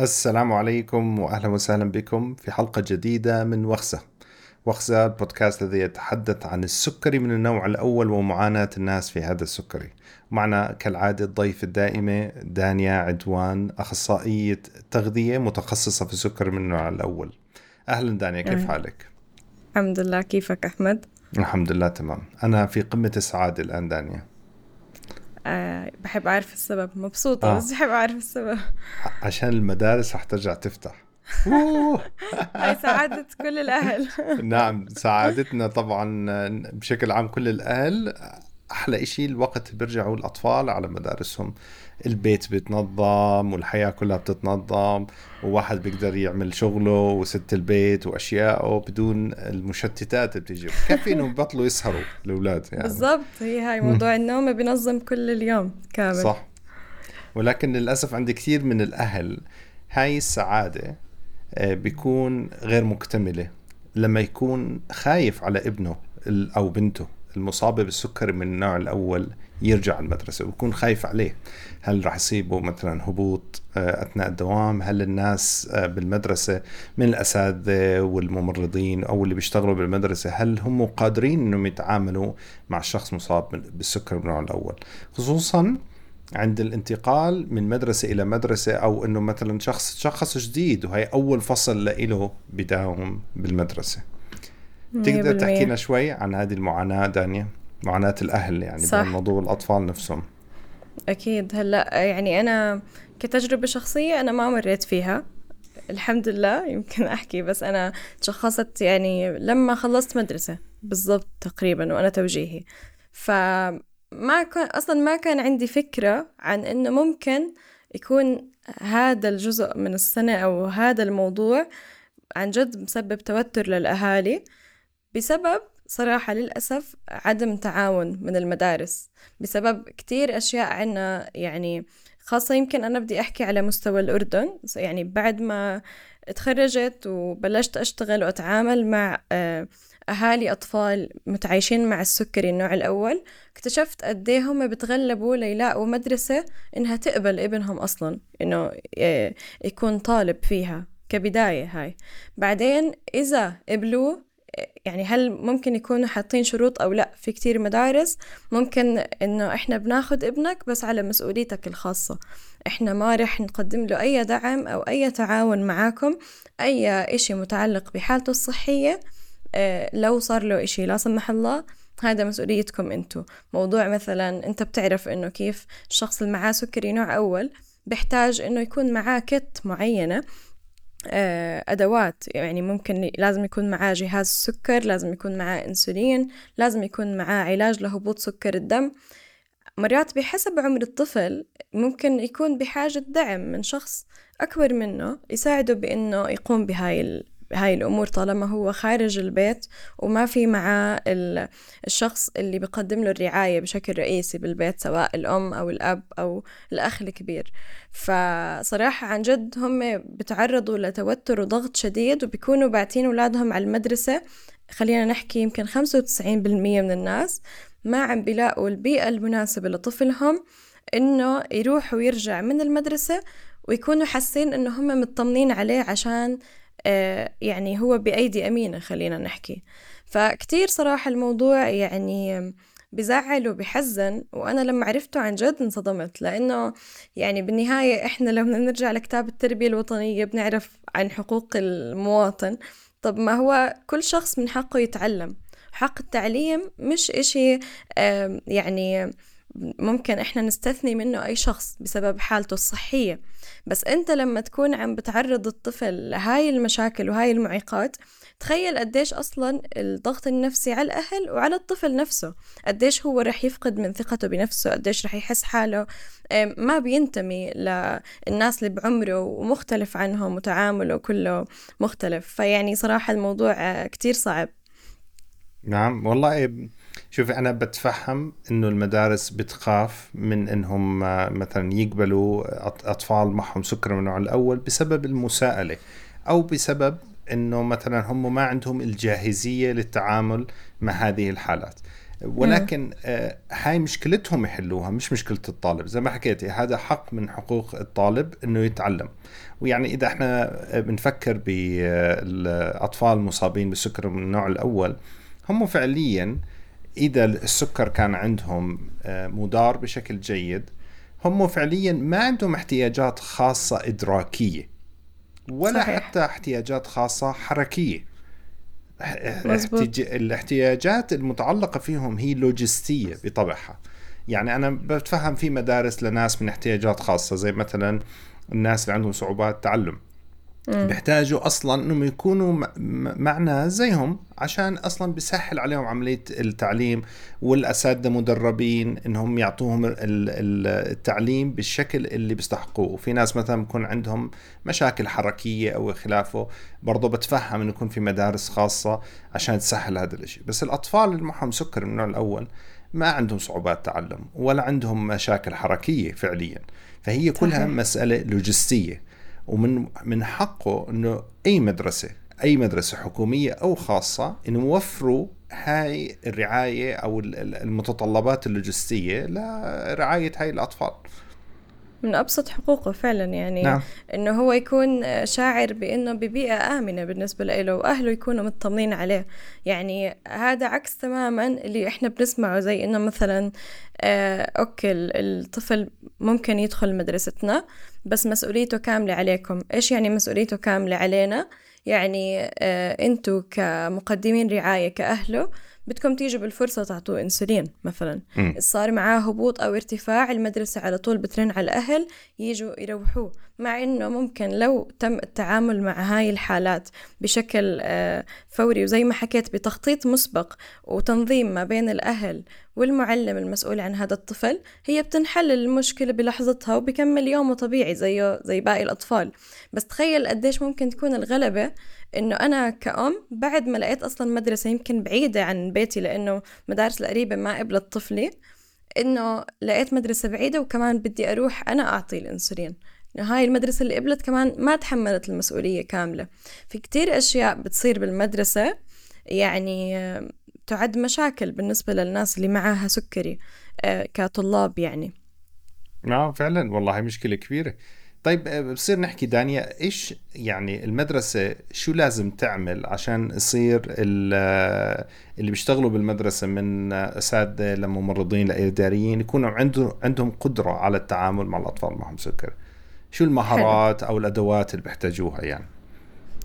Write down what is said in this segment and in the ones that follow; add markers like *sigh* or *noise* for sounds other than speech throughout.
السلام عليكم واهلا وسهلا بكم في حلقة جديدة من وخزة. وخزة البودكاست الذي يتحدث عن السكري من النوع الأول ومعاناة الناس في هذا السكري. معنا كالعادة الضيف الدائمة دانيا عدوان أخصائية تغذية متخصصة في السكر من النوع الأول. أهلا دانيا كيف حالك؟ الحمد لله كيفك أحمد؟ الحمد لله تمام. أنا في قمة السعادة الآن دانيا. أه بحب أعرف السبب. مبسوطة آه. بس بحب أعرف السبب. عشان المدارس رح ترجع تفتح. *laughs* هاي سعادة كل الأهل. *laughs* نعم سعادتنا طبعا بشكل عام كل الأهل. أحلى إشي الوقت بيرجعوا الأطفال على مدارسهم. البيت بيتنظم والحياة كلها بتتنظم وواحد بيقدر يعمل شغله وست البيت وأشياءه بدون المشتتات اللي بتيجي كيف إنهم *laughs* بطلوا يسهروا الأولاد يعني. بالضبط هي هاي موضوع النوم بينظم كل اليوم كامل. صح. ولكن للأسف عند كثير من الأهل هاي السعادة آه، بيكون غير مكتملة لما يكون خايف على ابنه أو بنته. المصابة بالسكري من النوع الأول يرجع المدرسة ويكون خايف عليه. هل راح يصيبه مثلا هبوط آه، أثناء الدوام؟ هل الناس آه، بالمدرسة من الأساتذة والممرضين أو اللي بيشتغلوا بالمدرسة هل هم قادرين أنهم يتعاملوا مع شخص مصاب بالسكر من النوع الأول؟ خصوصا عند الانتقال من مدرسة إلى مدرسة أو أنه مثلا شخص شخص جديد وهي أول فصل له بداوم بالمدرسة. تقدر تحكي لنا شوي عن هذه المعاناة دانيا؟ معاناة الأهل يعني صح. بموضوع الأطفال نفسهم. أكيد. هلأ يعني أنا كتجربة شخصية أنا ما مريت فيها. الحمد لله يمكن أحكي بس أنا تشخصت يعني لما خلصت مدرسة بالضبط تقريبا وأنا توجيهي. فما كان أصلا ما كان عندي فكرة عن إنه ممكن يكون هذا الجزء من السنة أو هذا الموضوع عن جد مسبب توتر للأهالي. بسبب صراحة للأسف عدم تعاون من المدارس بسبب كتير أشياء عنا يعني خاصة يمكن أنا بدي أحكي على مستوى الأردن يعني بعد ما تخرجت وبلشت أشتغل وأتعامل مع آه، أهالي أطفال متعايشين مع السكري النوع الأول اكتشفت قد إيه هم بتغلبوا ليلاقوا مدرسة إنها تقبل ابنهم أصلا إنه آه، يكون طالب فيها كبداية هاي. بعدين إذا قبلوه يعني هل ممكن يكونوا حاطين شروط أو لأ؟ في كتير مدارس ممكن إنه إحنا بناخد ابنك بس على مسؤوليتك الخاصة. إحنا ما رح نقدم له أي دعم أو أي تعاون معاكم أي إشي متعلق بحالته الصحية آه، لو صار له إشي لا سمح الله هذا مسؤوليتكم أنتو. موضوع مثلا أنت بتعرف إنه كيف الشخص اللي معاه سكري نوع أول بيحتاج إنه يكون معاه كت معينة أدوات. يعني ممكن لازم يكون معاه جهاز سكر لازم يكون معاه أنسولين لازم يكون معاه علاج لهبوط سكر الدم. مرات بحسب عمر الطفل ممكن يكون بحاجة دعم من شخص أكبر منه يساعده بأنه يقوم بهاي هاي الأمور طالما هو خارج البيت وما في معاه الشخص اللي بقدم له الرعاية بشكل رئيسي بالبيت سواء الأم أو الأب أو الأخ الكبير. فصراحة عن جد هم بتعرضوا لتوتر وضغط شديد وبيكونوا باعتين أولادهم على المدرسة. خلينا نحكي يمكن خمسة وتسعين بالمية من الناس ما عم بيلاقوا البيئة المناسبة لطفلهم إنه يروح ويرجع من المدرسة ويكونوا حاسين إنه هم مطمنين عليه عشان يعني هو بأيدي أمينة خلينا نحكي. فكتير صراحة الموضوع يعني بزعل وبحزن وأنا لما عرفته عن جد انصدمت. لأنه يعني بالنهاية إحنا لما نرجع لكتاب التربية الوطنية بنعرف عن حقوق المواطن. طب ما هو كل شخص من حقه يتعلم. حق التعليم مش إشي يعني ممكن إحنا نستثني منه أي شخص بسبب حالته الصحية. بس أنت لما تكون عم بتعرض الطفل لهاي المشاكل وهاي المعيقات تخيل قديش أصلا الضغط النفسي على الأهل وعلى الطفل نفسه. قديش هو رح يفقد من ثقته بنفسه قديش رح يحس حاله. ما بينتمي للناس اللي بعمره ومختلف عنهم وتعامله كله مختلف. فيعني صراحة الموضوع كتير صعب. نعم والله شوفي أنا بتفهم إنه المدارس بتخاف من إنهم مثلا يقبلوا أطفال معهم سكر من النوع الأول بسبب المساءلة أو بسبب إنه مثلا هم ما عندهم الجاهزية للتعامل مع هذه الحالات. ولكن آه هاي مشكلتهم يحلوها مش مشكلة الطالب. زي ما حكيتي هذا حق من حقوق الطالب إنه يتعلم. ويعني إذا إحنا بنفكر بالاطفال المصابين بالسكر من النوع الأول هم فعليا إذا السكر كان عندهم آه، مدار بشكل جيد هم فعليا ما عندهم احتياجات خاصة إدراكية ولا صحيح. حتى احتياجات خاصة حركية مزبوط. الاحتياجات المتعلقة فيهم هي لوجستية بطبعها يعني أنا بتفهم في مدارس لناس من احتياجات خاصة زي مثلا الناس اللي عندهم صعوبات تعلم. بيحتاجوا أصلا إنهم يكونوا معنا زيهم عشان أصلا بيسهل عليهم عملية التعليم والأساتذة مدربين إنهم يعطوهم التعليم بالشكل اللي بيستحقوه. وفي ناس مثلا بكون عندهم مشاكل حركية أو خلافه برضه بتفهم إنه يكون في مدارس خاصة عشان تسهل هذا الشيء بس الأطفال اللي معهم سكر من النوع الأول ما عندهم صعوبات تعلم ولا عندهم مشاكل حركية فعليا. فهي كلها مسألة لوجستية. ومن من حقه إنه أي مدرسة أي مدرسة حكومية أو خاصة إنه يوفروا هاي الرعاية أو المتطلبات اللوجستية لرعاية هاي الأطفال. من أبسط حقوقه فعلا يعني نعم. إنه هو يكون شاعر بإنه ببيئة آمنة بالنسبة له وأهله يكونوا مطمنين عليه. يعني هذا عكس تماما اللي إحنا بنسمعه زي إنه مثلا آه okay الطفل ممكن يدخل مدرستنا بس مسؤوليته كاملة عليكم. إيش يعني مسؤوليته كاملة علينا؟ يعني آه أنتوا كمقدمين رعاية كأهله بدكم تيجوا بالفرصة تعطوه إنسولين مثلا م. صار معاه هبوط أو ارتفاع المدرسة على طول بترن على الأهل يجوا يروحوه مع إنه ممكن لو تم التعامل مع هاي الحالات بشكل آه، فوري وزي ما حكيت بتخطيط مسبق وتنظيم ما بين الأهل والمعلم المسؤول عن هذا الطفل هي بتنحل المشكلة بلحظتها وبكمل يومه طبيعي زيه زي باقي الأطفال. بس تخيل قديش ممكن تكون الغلبة إنه أنا كأم بعد ما لقيت أصلا مدرسة يمكن بعيدة عن بيتي لأنه مدارس القريبة ما قبلت طفلي إنه لقيت مدرسة بعيدة وكمان بدي أروح أنا أعطي الأنسولين. هاي المدرسة اللي قبلت كمان ما تحملت المسؤولية كاملة. في كتير أشياء بتصير بالمدرسة يعني تعد مشاكل بالنسبة للناس اللي معاها سكري آه، كطلاب يعني. نعم فعلا والله مشكلة كبيرة. طيب آه، بصير نحكي دانيا إيش يعني المدرسة شو لازم تعمل عشان يصير اللي بيشتغلوا بالمدرسة من أساتذة لممرضين لإداريين يكونوا عنده عندهم قدرة على التعامل مع الأطفال معهم سكر؟ شو المهارات أو الأدوات اللي بيحتاجوها يعني؟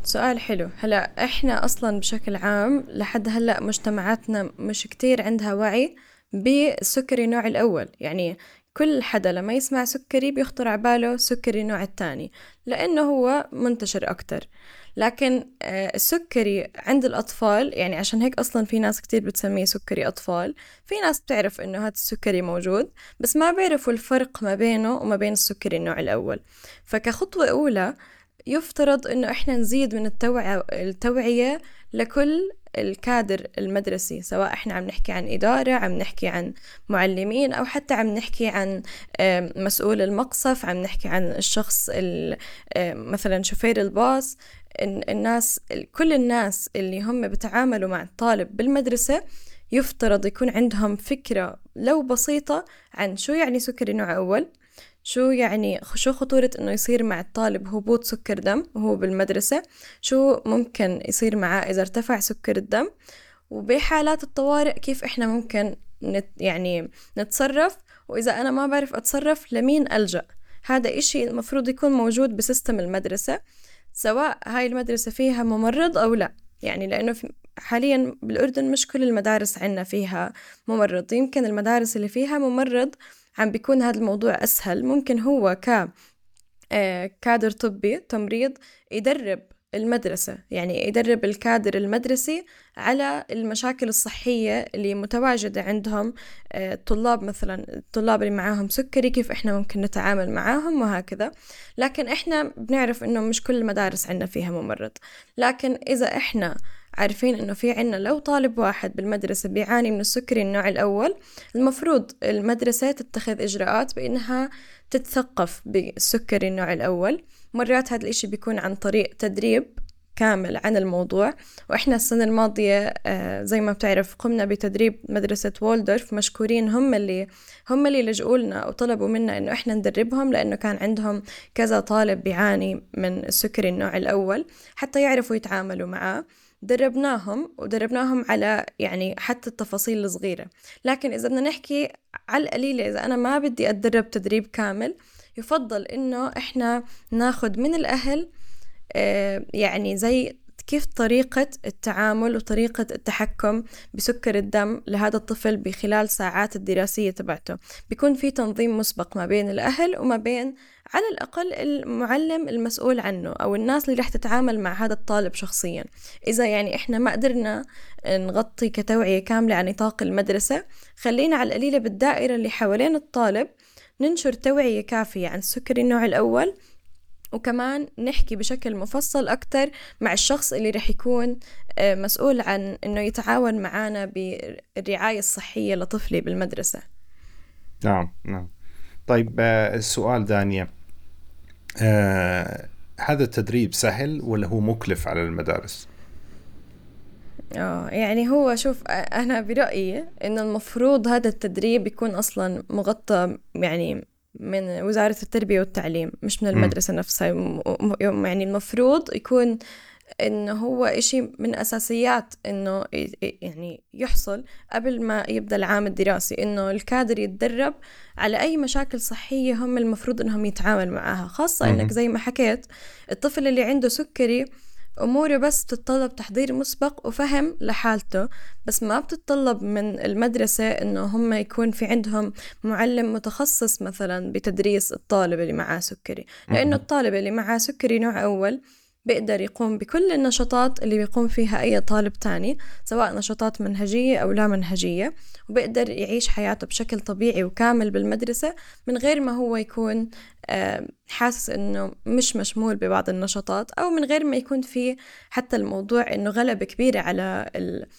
سؤال حلو. هلا إحنا أصلا بشكل عام لحد هلأ مجتمعاتنا مش كتير عندها وعي بالسكري النوع الأول. يعني كل حدا لما يسمع سكري بيخطر عباله سكري النوع الثاني لأنه هو منتشر أكتر. لكن آه، السكري عند الأطفال يعني عشان هيك أصلا في ناس كتير بتسميه سكري أطفال. في ناس بتعرف إنه هذا السكري موجود بس ما بيعرفوا الفرق ما بينه وما بين السكري النوع الأول. فكخطوة أولى يفترض إنه إحنا نزيد من التوعية, التوعية لكل الكادر المدرسي سواء إحنا عم نحكي عن إدارة عم نحكي عن معلمين أو حتى عم نحكي عن مسؤول المقصف عم نحكي عن الشخص مثلا شوفير الباص. الناس كل الناس اللي هم بتعاملوا مع الطالب بالمدرسة يفترض يكون عندهم فكرة لو بسيطة عن شو يعني سكري نوع أول. شو يعني شو خطورة إنه يصير مع الطالب هبوط سكر دم وهو بالمدرسة؟ شو ممكن يصير معاه إذا ارتفع سكر الدم؟ وبحالات الطوارئ كيف إحنا ممكن نت يعني نتصرف؟ وإذا أنا ما بعرف أتصرف لمين ألجأ؟ هذا إشي المفروض يكون موجود ب system المدرسة سواء هاي المدرسة فيها ممرض أو لا. يعني لأنه حاليا بالأردن مش كل المدارس عنا فيها ممرض. يمكن المدارس اللي فيها ممرض عم بيكون هذا الموضوع أسهل. ممكن هو ك آه، كادر طبي تمريض يدرب المدرسة. يعني يدرب الكادر المدرسي على المشاكل الصحية اللي متواجدة عندهم الطلاب آه، مثلا الطلاب اللي معاهم سكري كيف إحنا ممكن نتعامل معاهم وهكذا. لكن إحنا بنعرف إنه مش كل المدارس عندنا فيها ممرض. لكن إذا إحنا عارفين إنه في عنا لو طالب واحد بالمدرسة بيعاني من السكري النوع الأول المفروض المدرسة تتخذ إجراءات بإنها تتثقف بالسكري النوع الأول. مرات هذا الإشي بيكون عن طريق تدريب كامل عن الموضوع وإحنا السنة الماضية آه، زي ما بتعرف قمنا بتدريب مدرسة وولدورف مشكورين هم اللي هم اللي لجؤوا لنا أو طلبوا منا إنه إحنا ندربهم لأنه كان عندهم كذا طالب بيعاني من السكري النوع الأول حتى يعرفوا يتعاملوا معاه. دربناهم ودربناهم على يعني حتى التفاصيل الصغيرة. لكن إذا بدنا نحكي على القليلة إذا أنا ما بدي أتدرب تدريب كامل يفضل إنه إحنا ناخد من الأهل آه، يعني زي كيف طريقة التعامل وطريقة التحكم بسكر الدم لهذا الطفل بخلال ساعات الدراسية تبعته؟ بيكون في تنظيم مسبق ما بين الأهل وما بين على الأقل المعلم المسؤول عنه أو الناس اللي رح تتعامل مع هذا الطالب شخصيا. إذا يعني إحنا ما قدرنا نغطي كتوعية كاملة عن نطاق المدرسة خلينا على القليلة بالدائرة اللي حوالين الطالب ننشر توعية كافية عن السكري النوع الأول وكمان نحكي بشكل مفصل أكتر مع الشخص اللي رح يكون آه، مسؤول عن إنه يتعاون معنا بالرعاية الصحية لطفلي بالمدرسة. نعم نعم. طيب آه، السؤال دانيا آه هذا التدريب سهل ولا هو مكلف على المدارس؟ آه يعني هو شوف أنا برأيي إنه المفروض هذا التدريب يكون أصلا مغطى يعني من وزارة التربية والتعليم مش من المدرسة نفسها. يعني المفروض يكون إنه هو إشي من أساسيات إنه يعني يحصل قبل ما يبدأ العام الدراسي إنه الكادر يتدرب على أي مشاكل صحية هم المفروض إنهم يتعامل معاها. خاصة إنك زي ما حكيت الطفل اللي عنده سكري أموره بس بتتطلب تحضير مسبق وفهم لحالته بس ما بتتطلب من المدرسة إنه هم يكون في عندهم معلم متخصص مثلا بتدريس الطالب اللي معاه سكري. لأنه الطالب اللي معاه سكري نوع أول بيقدر يقوم بكل النشاطات اللي بيقوم فيها أي طالب تاني سواء نشاطات منهجية أو لا منهجية وبيقدر يعيش حياته بشكل طبيعي وكامل بالمدرسة من غير ما هو يكون حاسس إنه مش مشمول ببعض النشاطات أو من غير ما يكون في حتى الموضوع إنه غلبة كبيرة على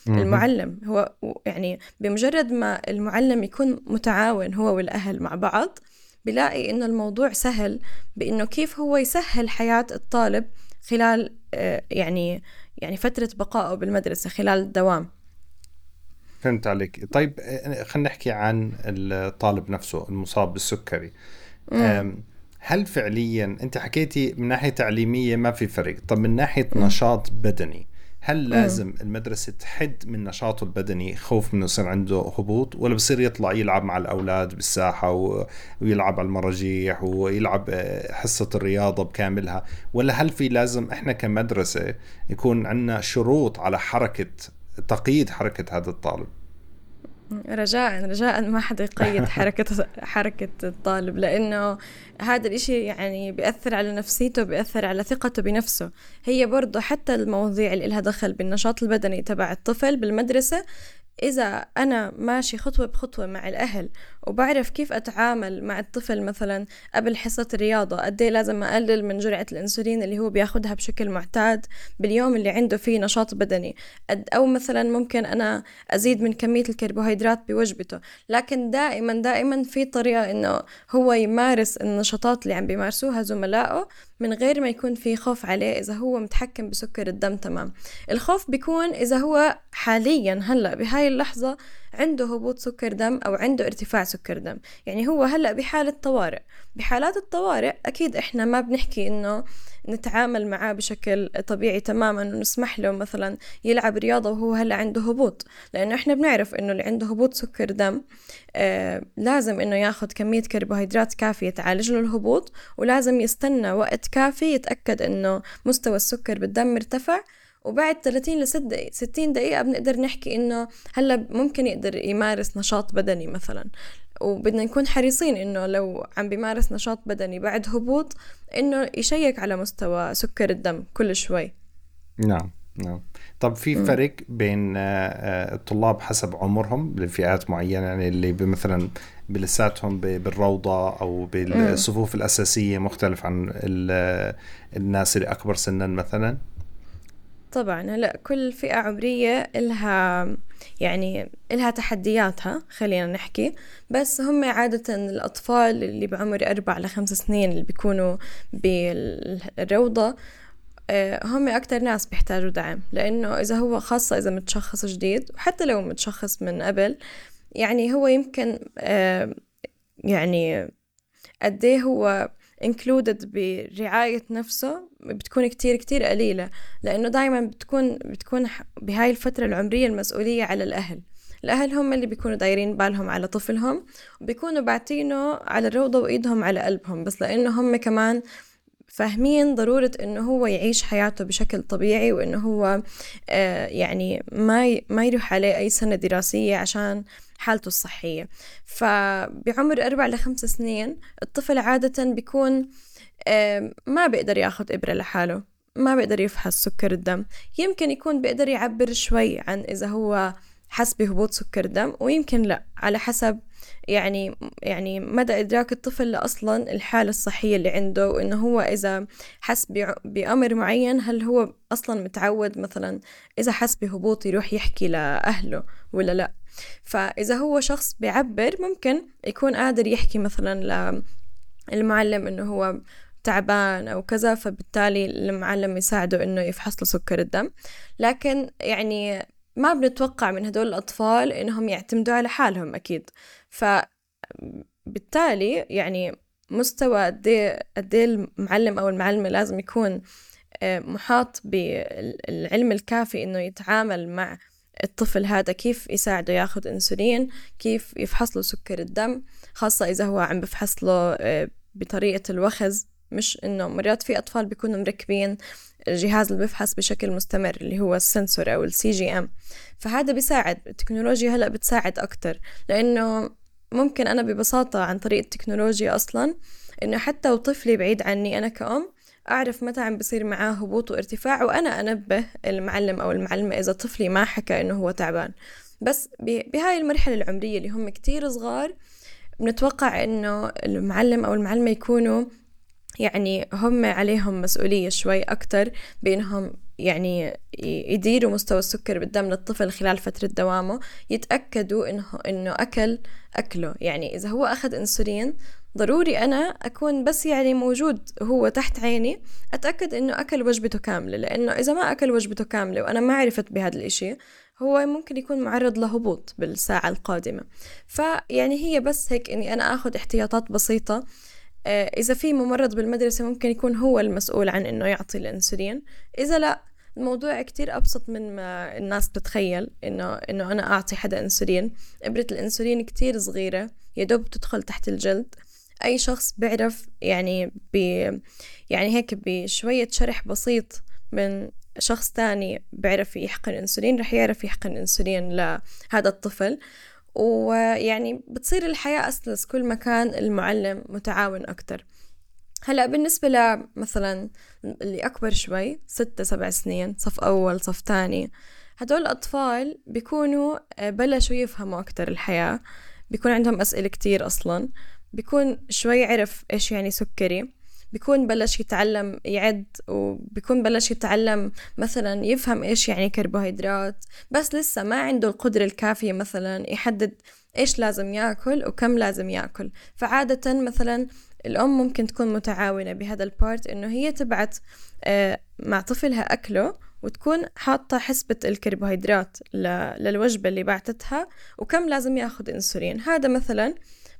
المعلم. هو يعني بمجرد ما المعلم يكون متعاون هو والأهل مع بعض بلاقي إنه الموضوع سهل بإنه كيف هو يسهل حياة الطالب خلال آه، يعني يعني فترة بقائه بالمدرسة خلال الدوام. فهمت عليك. طيب خلينا نحكي عن الطالب نفسه المصاب بالسكري. هل فعليا أنت حكيتي من ناحية تعليمية ما في فرق. طب من ناحية نشاط بدني هل لازم المدرسة تحد من نشاطه البدني خوف منه يصير عنده هبوط ولا بصير يطلع يلعب مع الأولاد بالساحة ويلعب على المراجيح ويلعب آه، حصة الرياضة بكاملها؟ ولا هل في لازم إحنا كمدرسة يكون عندنا شروط على حركة تقييد حركة هذا الطالب؟ رجاء رجاء ما حدا يقيد *laughs* حركة حركة الطالب لأنه هذا الإشي يعني بيأثر على نفسيته بيأثر على ثقته بنفسه. هي برضه حتى المواضيع اللي لها دخل بالنشاط البدني تبع الطفل بالمدرسة إذا أنا ماشي خطوة بخطوة مع الأهل وبعرف كيف أتعامل مع الطفل مثلا قبل حصة الرياضة. قد إيه لازم أقلل من جرعة الأنسولين اللي هو بياخدها بشكل معتاد باليوم اللي عنده فيه نشاط بدني. أو مثلا ممكن أنا أزيد من كمية الكربوهيدرات بوجبته. لكن دائما دائما في طريقة إنه هو يمارس النشاطات اللي عم بيمارسوها زملائه من غير ما يكون في خوف عليه إذا هو متحكم بسكر الدم تمام. الخوف بيكون إذا هو حاليا هلأ بهاي اللحظة عنده هبوط سكر دم أو عنده ارتفاع سكر دم. يعني هو هلأ بحالة طوارئ. بحالات الطوارئ أكيد إحنا ما بنحكي إنه نتعامل معاه بشكل طبيعي تماما ونسمح له مثلا يلعب رياضة وهو هلا عنده هبوط. لأنه إحنا بنعرف إنه اللي عنده هبوط سكر دم آه لازم إنه ياخد كمية كربوهيدرات كافية تعالج له الهبوط ولازم يستنى وقت كافي يتأكد إنه مستوى السكر بالدم مرتفع وبعد 30 ل 60 دقيقة بنقدر نحكي إنه هلا ممكن يقدر يمارس نشاط بدني مثلا. وبدنا نكون حريصين إنه لو عم بيمارس نشاط بدني بعد هبوط إنه يشيك على مستوى سكر الدم كل شوي. نعم نعم. طب في فرق بين آه، آه، الطلاب حسب عمرهم لفئات معينة يعني اللي مثلا بلساتهم بالروضة أو بالصفوف الأساسية مختلف عن الناس اللي أكبر سنا مثلا؟ طبعا هلأ كل فئة عمرية إلها يعني إلها تحدياتها خلينا نحكي. بس هم عادة الأطفال اللي بعمر أربع لخمس سنين اللي بيكونوا بالروضة آه، هم أكتر ناس بيحتاجوا دعم. لأنه إذا هو خاصة إذا متشخص جديد وحتى لو متشخص من قبل يعني هو يمكن آه، يعني قديه هو included برعاية نفسه بتكون كتير كتير قليلة لأنه دايما بتكون بتكون بهاي الفترة العمرية المسؤولية على الأهل. الأهل هم اللي بيكونوا دايرين بالهم على طفلهم وبيكونوا باعتينه على الروضة وإيدهم على قلبهم بس لأنه هم كمان فاهمين ضرورة إنه هو يعيش حياته بشكل طبيعي وإنه هو آه يعني ما ما يروح عليه أي سنة دراسية عشان حالته الصحية. فبعمر أربع لخمس سنين الطفل عادة بيكون آه ما بيقدر ياخد إبرة لحاله ما بيقدر يفحص سكر الدم. يمكن يكون بيقدر يعبر شوي عن إذا هو حس بهبوط سكر دم ويمكن لأ على حسب يعني يعني مدى إدراك الطفل أصلا الحالة الصحية اللي عنده وإنه هو إذا حس بأمر معين هل هو أصلا متعود مثلا إذا حس بهبوط يروح يحكي لأهله ولا لأ؟ فإذا هو شخص بيعبر ممكن يكون قادر يحكي مثلا للمعلم إنه هو تعبان أو كذا فبالتالي المعلم يساعده إنه يفحص له سكر الدم. لكن يعني ما بنتوقع من هدول الأطفال إنهم يعتمدوا على حالهم أكيد. فبالتالي يعني مستوى قد إيه، إيه المعلم أو المعلمة لازم يكون آه، محاط بالعلم الكافي إنه يتعامل مع الطفل هذا كيف يساعده ياخد إنسولين كيف يفحص له سكر الدم خاصة إذا هو عم بفحص له آه، بطريقة الوخز مش إنه مرات في أطفال بيكونوا مركبين الجهاز اللي بيفحص بشكل مستمر اللي هو ال sensor أو ال CGM فهذا بيساعد التكنولوجيا هلأ بتساعد أكتر. لأنه ممكن أنا ببساطة عن طريق التكنولوجيا أصلا إنه حتى وطفلي بعيد عني أنا كأم أعرف متى عم بصير معاه هبوط وارتفاع وأنا أنبه المعلم أو المعلمة إذا طفلي ما حكى إنه هو تعبان. بس بهاي المرحلة العمرية اللي هم كتير صغار بنتوقع إنه المعلم أو المعلمة يكونوا يعني هم عليهم مسؤولية شوي أكتر بأنهم يعني يديروا مستوى السكر بالدم للطفل خلال فترة دوامه يتأكدوا إنه إنه أكل أكله. يعني إذا هو أخذ أنسولين ضروري أنا أكون بس يعني موجود هو تحت عيني أتأكد إنه أكل وجبته كاملة. لأنه إذا ما أكل وجبته كاملة وأنا ما عرفت بهذا الإشي هو ممكن يكون معرض لهبوط بالساعة القادمة. فيعني هي بس هيك إني أنا أخذ احتياطات بسيطة إذا في ممرض بالمدرسة ممكن يكون هو المسؤول عن إنه يعطي الأنسولين. إذا لا الموضوع كتير أبسط من ما الناس بتتخيل إنه إنه أنا أعطي حدا أنسولين. إبرة الأنسولين كتير صغيرة يدوب تدخل تحت الجلد. أي شخص بيعرف يعني ب يعني هيك بشوية شرح بسيط من شخص تاني بيعرف يحقن أنسولين رح يعرف يحقن أنسولين لهذا الطفل. ويعني بتصير الحياة أسلس كل ما كان المعلم متعاون أكتر. هلأ بالنسبة لمثلا اللي أكبر شوي ستة سبع سنين صف أول صف تاني هدول الأطفال بيكونوا آه، بلشوا يفهموا أكتر الحياة بيكون عندهم أسئلة كتير أصلا بيكون شوي عرف إيش يعني سكري. بيكون بلش يتعلم يعد وبيكون بلش يتعلم مثلا يفهم إيش يعني كربوهيدرات بس لسه ما عنده القدرة الكافية مثلا يحدد إيش لازم يأكل وكم لازم يأكل. فعادة مثلا الأم ممكن تكون متعاونة بهذا ال part إنه هي تبعت آه، مع طفلها أكله وتكون حاطة حسبة الكربوهيدرات للوجبة اللي بعتتها وكم لازم ياخد إنسولين. هذا مثلا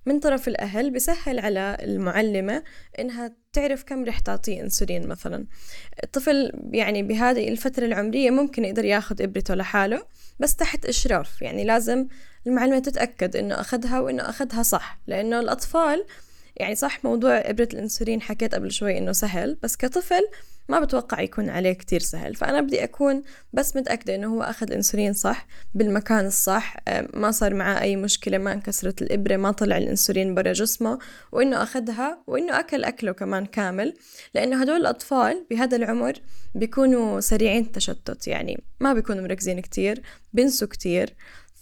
من طرف الأهل بسهل على المعلمة إنها تعرف كم رح تعطيه إنسولين مثلا. الطفل يعني بهذه الفترة العمرية ممكن يقدر ياخد إبرته لحاله بس تحت إشراف. يعني لازم المعلمة تتأكد إنه أخذها وإنه أخذها صح لأنه الأطفال يعني صح موضوع إبرة الأنسولين حكيت قبل شوي إنه سهل بس كطفل ما بتوقع يكون عليه كتير سهل. فأنا بدي أكون بس متأكدة إنه هو أخذ الأنسولين صح بالمكان الصح. آه، ما صار معاه أي مشكلة ما انكسرت الإبرة ما طلع الأنسولين برا جسمه. وإنه أخذها وإنه أكل أكله كمان كامل. لأنه هدول الأطفال بهذا العمر بيكونوا سريعين التشتت يعني ما بيكونوا مركزين كتير بنسوا كتير.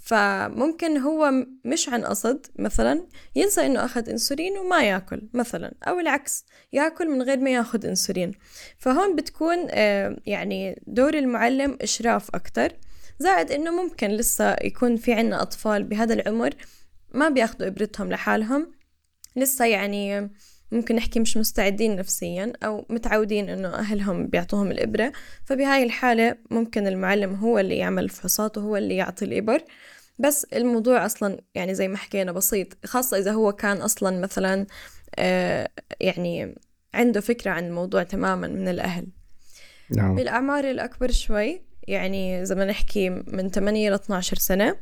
فممكن هو مش عن قصد مثلا ينسى إنه أخذ إنسولين وما يأكل مثلا أو العكس يأكل من غير ما يأخذ إنسولين. فهون بتكون آه، يعني دور المعلم إشراف أكتر زائد إنه ممكن لسه يكون في عنا أطفال بهذا العمر ما بيأخذوا إبرتهم لحالهم. لسه يعني ممكن نحكي مش مستعدين نفسيا أو متعودين إنه أهلهم بيعطوهم الإبرة. فبهاي الحالة ممكن المعلم هو اللي يعمل الفحوصات وهو اللي يعطي الإبر. بس الموضوع أصلا يعني زي ما حكينا بسيط خاصة إذا هو كان أصلا مثلا آه يعني عنده فكرة عن الموضوع تماما من الأهل نعم. بالأعمار الأكبر شوي يعني إذا بدنا نحكي من 8 ل 12 سنة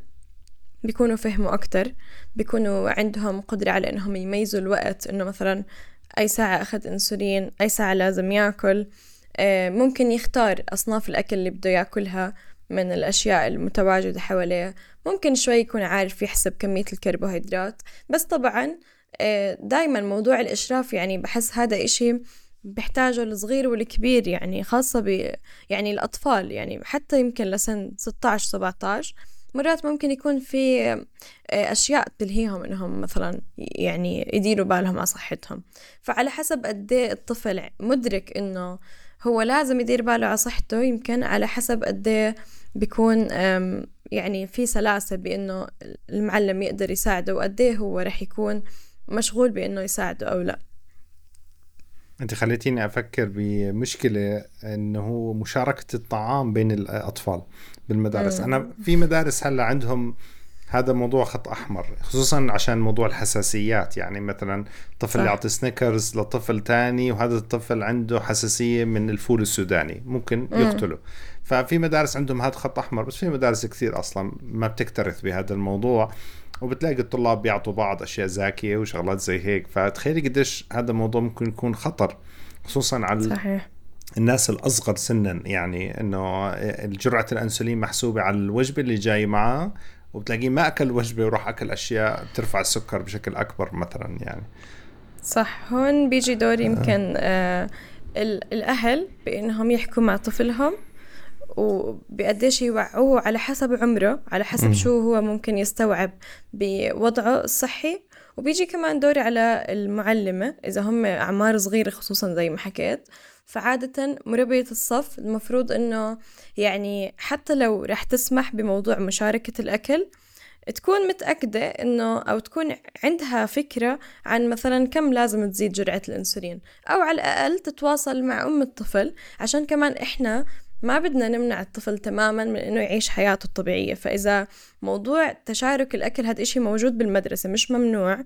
بيكونوا فهموا أكتر بيكونوا عندهم قدرة على إنهم يميزوا الوقت إنه مثلا أي ساعة أخذ أنسولين أي ساعة لازم يأكل آه، ممكن يختار أصناف الأكل اللي بده يأكلها من الأشياء المتواجدة حواليه ممكن شوي يكون عارف يحسب كمية الكربوهيدرات. بس طبعا آه، دايما موضوع الإشراف يعني بحس هذا إشي بيحتاجه الصغير والكبير يعني خاصة ب يعني الأطفال يعني حتى يمكن لسن 16 17 مرات ممكن يكون في آه، أشياء تلهيهم إنهم مثلا يعني يديروا بالهم على صحتهم. فعلى حسب قد إيه الطفل مدرك إنه هو لازم يدير باله على صحته يمكن على حسب قد إيه بيكون يعني في سلاسة بإنه المعلم يقدر يساعده وقد إيه هو رح يكون مشغول بإنه يساعده أو لأ. أنت خليتيني أفكر بمشكلة إنه مشاركة الطعام بين الأطفال بالمدارس. أنا في مدارس هلأ عندهم هذا موضوع خط أحمر خصوصا عشان موضوع الحساسيات. يعني مثلا طفل صح. يعطي سنيكرز لطفل تاني وهذا الطفل عنده حساسية من الفول السوداني ممكن يقتله. ففي مدارس عندهم هذا خط أحمر بس في مدارس كثير أصلا ما بتكترث بهذا الموضوع وبتلاقي الطلاب بيعطوا بعض أشياء زاكية وشغلات زي هيك. فتخيلي قديش هذا الموضوع ممكن يكون خطر خصوصا على صحيح. الناس الأصغر سنا. يعني إنه جرعة الأنسولين محسوبة على الوجبة اللي جاي معاه وبتلاقيه ما أكل وجبة وراح أكل أشياء ترفع السكر بشكل أكبر مثلا يعني. صح هون بيجي دور يمكن آه الأهل بإنهم يحكوا مع طفلهم. وبقديش يوعوه على حسب عمره على حسب شو هو ممكن يستوعب بوضعه الصحي. وبيجي كمان دوري على المعلمة إذا هم أعمار صغيرة خصوصا زي ما حكيت. فعادة مربية الصف المفروض إنه يعني حتى لو رح تسمح بموضوع مشاركة الأكل تكون متأكدة إنه أو تكون عندها فكرة عن مثلا كم لازم تزيد جرعة الأنسولين. أو على الأقل تتواصل مع أم الطفل عشان كمان إحنا ما بدنا نمنع الطفل تماما من إنه يعيش حياته الطبيعية. فإذا موضوع تشارك الأكل هذا إشي موجود بالمدرسة مش ممنوع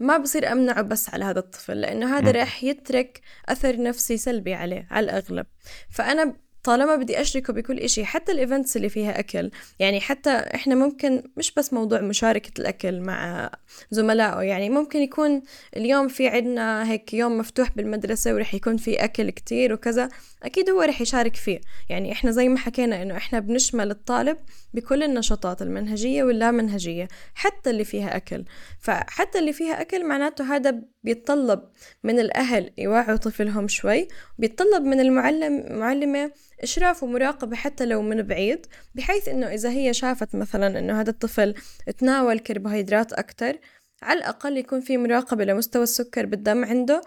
ما بصير أمنعه بس على هذا الطفل لأنه هذا رح يترك أثر نفسي سلبي عليه على الأغلب. فأنا طالما بدي أشركه بكل إشي حتى الإيفنتس اللي فيها أكل يعني حتى إحنا ممكن مش بس موضوع مشاركة الأكل مع زملائه يعني ممكن يكون اليوم في عنا هيك يوم مفتوح بالمدرسة ورح يكون في أكل كتير وكذا. أكيد هو رح يشارك فيه. يعني إحنا زي ما حكينا إنه إحنا بنشمل الطالب بكل النشاطات المنهجية واللا منهجية حتى اللي فيها أكل. فحتى اللي فيها أكل معناته هذا بيتطلب من الأهل يوعوا طفلهم شوي بيتطلب من المعلم معلمة إشراف ومراقبة حتى لو من بعيد بحيث إنه إذا هي شافت مثلا إنه هذا الطفل تناول كربوهيدرات أكتر على الأقل يكون في مراقبة لمستوى السكر بالدم عنده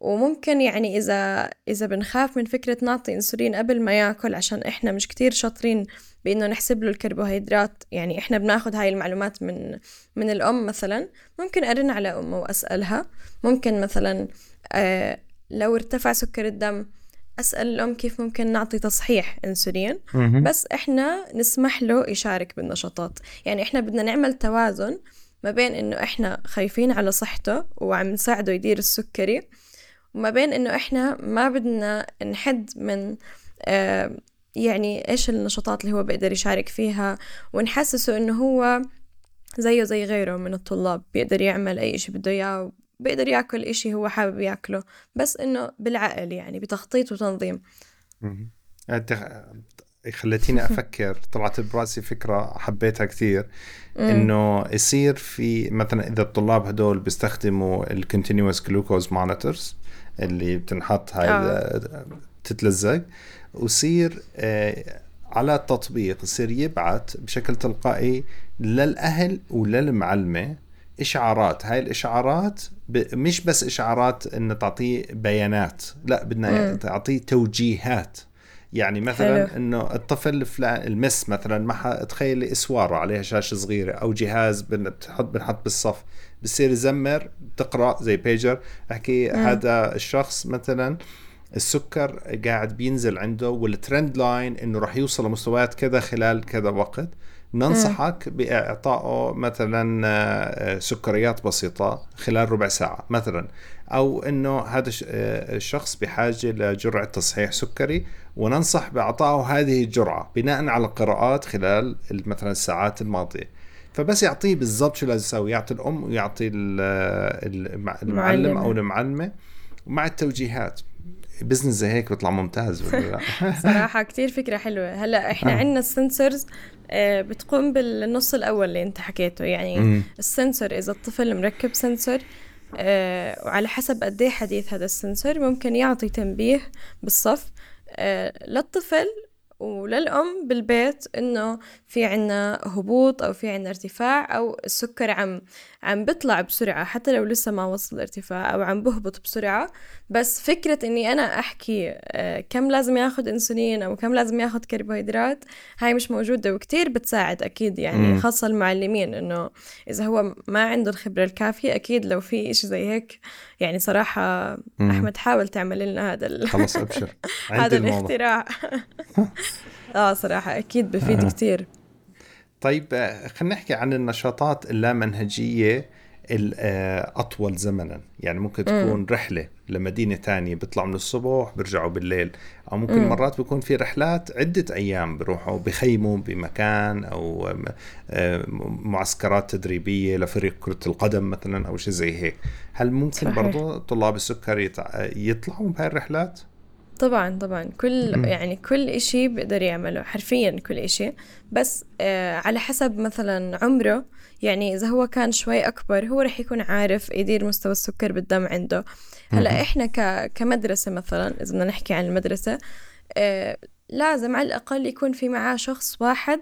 وممكن يعني إذا إذا بنخاف من فكرة نعطي أنسولين قبل ما يأكل عشان إحنا مش كتير شاطرين بإنه نحسب له الكربوهيدرات. يعني إحنا بناخد هاي المعلومات من من الأم مثلا ممكن أرن على أمه وأسألها. ممكن مثلا آه لو ارتفع سكر الدم أسأل الأم كيف ممكن نعطي تصحيح أنسولين. بس إحنا نسمح له يشارك بالنشاطات. يعني إحنا بدنا نعمل توازن ما بين إنه إحنا خايفين على صحته وعم نساعده يدير السكري وما بين إنه إحنا ما بدنا نحد من آه يعني إيش النشاطات اللي هو بيقدر يشارك فيها ونحسسه إنه هو زيه زي غيره من الطلاب بيقدر يعمل أي إشي بده إياه بيقدر ياكل إشي هو حابب ياكله بس إنه بالعقل يعني بتخطيط وتنظيم. انت خلتيني أفكر *laughs* طلعت براسي فكرة حبيتها كثير إنه يصير في مثلا إذا الطلاب هدول بيستخدموا ال continuous glucose monitors اللي بتنحط هاي آه. تتلزق ويصير آه على التطبيق يصير يبعث بشكل تلقائي للأهل وللمعلمة إشعارات هاي الإشعارات مش بس إشعارات إنه تعطيه بيانات لا بدنا تعطيه توجيهات يعني مثلا حلو. إنه الطفل فلان المس مثلا ما تخيلي إسوارة عليها شاشة صغيرة أو جهاز بنحط بنحط بالصف بصير يزمر تقرأ زي بيجر. أحكي هذا الشخص مثلا السكر قاعد بينزل عنده وال trend line إنه راح يوصل لمستويات كذا خلال كذا وقت. ننصحك بإعطائه مثلا آه، سكريات بسيطة خلال ربع ساعة مثلا. أو إنه هذا آه، الشخص بحاجة لجرعة تصحيح سكري. وننصح بإعطائه هذه الجرعة بناء على القراءات خلال مثلا الساعات الماضية. فبس يعطيه بالضبط شو لازم يسوي يعطي الأم ويعطي المعلم أو المعلمة مع التوجيهات. business زي هيك بيطلع ممتاز ولا لا؟ *laughs* صراحة كتير فكرة حلوة. هلأ إحنا آه. عندنا ال sensors آه، بتقوم بالنص الأول اللي أنت حكيته. يعني ال sensor إذا الطفل مركب sensor آه، وعلى حسب قد إيه حديث هذا ال sensor ممكن يعطي تنبيه بالصف للطفل وللأم بالبيت إنه في عنا هبوط أو في عنا ارتفاع أو السكر عم عم بيطلع بسرعة حتى لو لسه ما وصل ارتفاع أو عم بهبط بسرعة. بس فكرة إني أنا أحكي آه، كم لازم ياخد أنسولين أو كم لازم ياخد كربوهيدرات هاي مش موجودة وكتير بتساعد أكيد يعني خاصة المعلمين إنه إذا هو ما عنده الخبرة الكافية أكيد لو في إشي زي هيك يعني صراحة مم. أحمد حاول تعمل لنا هذا *laughs* خلص أبشر. هذا الاختراع. *laughs* آه صراحة أكيد بفيد آه. كتير. طيب آه، خلينا نحكي عن النشاطات اللامنهجية الأطول زمنا يعني ممكن تكون م. رحلة لمدينة تانية بيطلعوا من الصبح بيرجعوا بالليل أو ممكن م. مرات بيكون في رحلات عدة أيام بروحوا بخيموا بمكان أو آه، معسكرات تدريبية لفريق كرة القدم مثلا أو شيء زي هيك هل ممكن صحيح. برضو طلاب السكر يطلعوا بهاي الرحلات؟ طبعا طبعا. كل يعني كل إشي بيقدر يعمله حرفيا كل إشي. بس آه على حسب مثلا عمره يعني إذا هو كان شوي أكبر هو رح يكون عارف يدير مستوى السكر بالدم عنده. هلأ إحنا ك كمدرسة مثلا إذا بدنا نحكي عن المدرسة آه لازم على الأقل يكون في معاه شخص واحد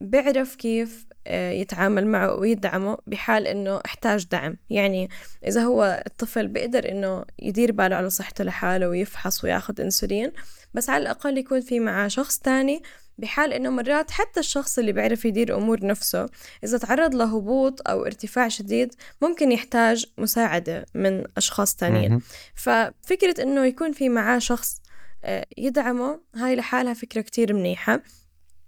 بيعرف كيف يتعامل معه ويدعمه بحال إنه احتاج دعم. يعني إذا هو الطفل بيقدر إنه يدير باله على صحته لحاله ويفحص وياخد إنسولين بس على الأقل يكون في معاه شخص تاني بحال إنه مرات حتى الشخص اللي بيعرف يدير أمور نفسه إذا تعرض لهبوط أو ارتفاع شديد ممكن يحتاج مساعدة من أشخاص تانيين. ففكرة إنه يكون في معاه شخص آه، يدعمه هاي لحالها فكرة كتير منيحة.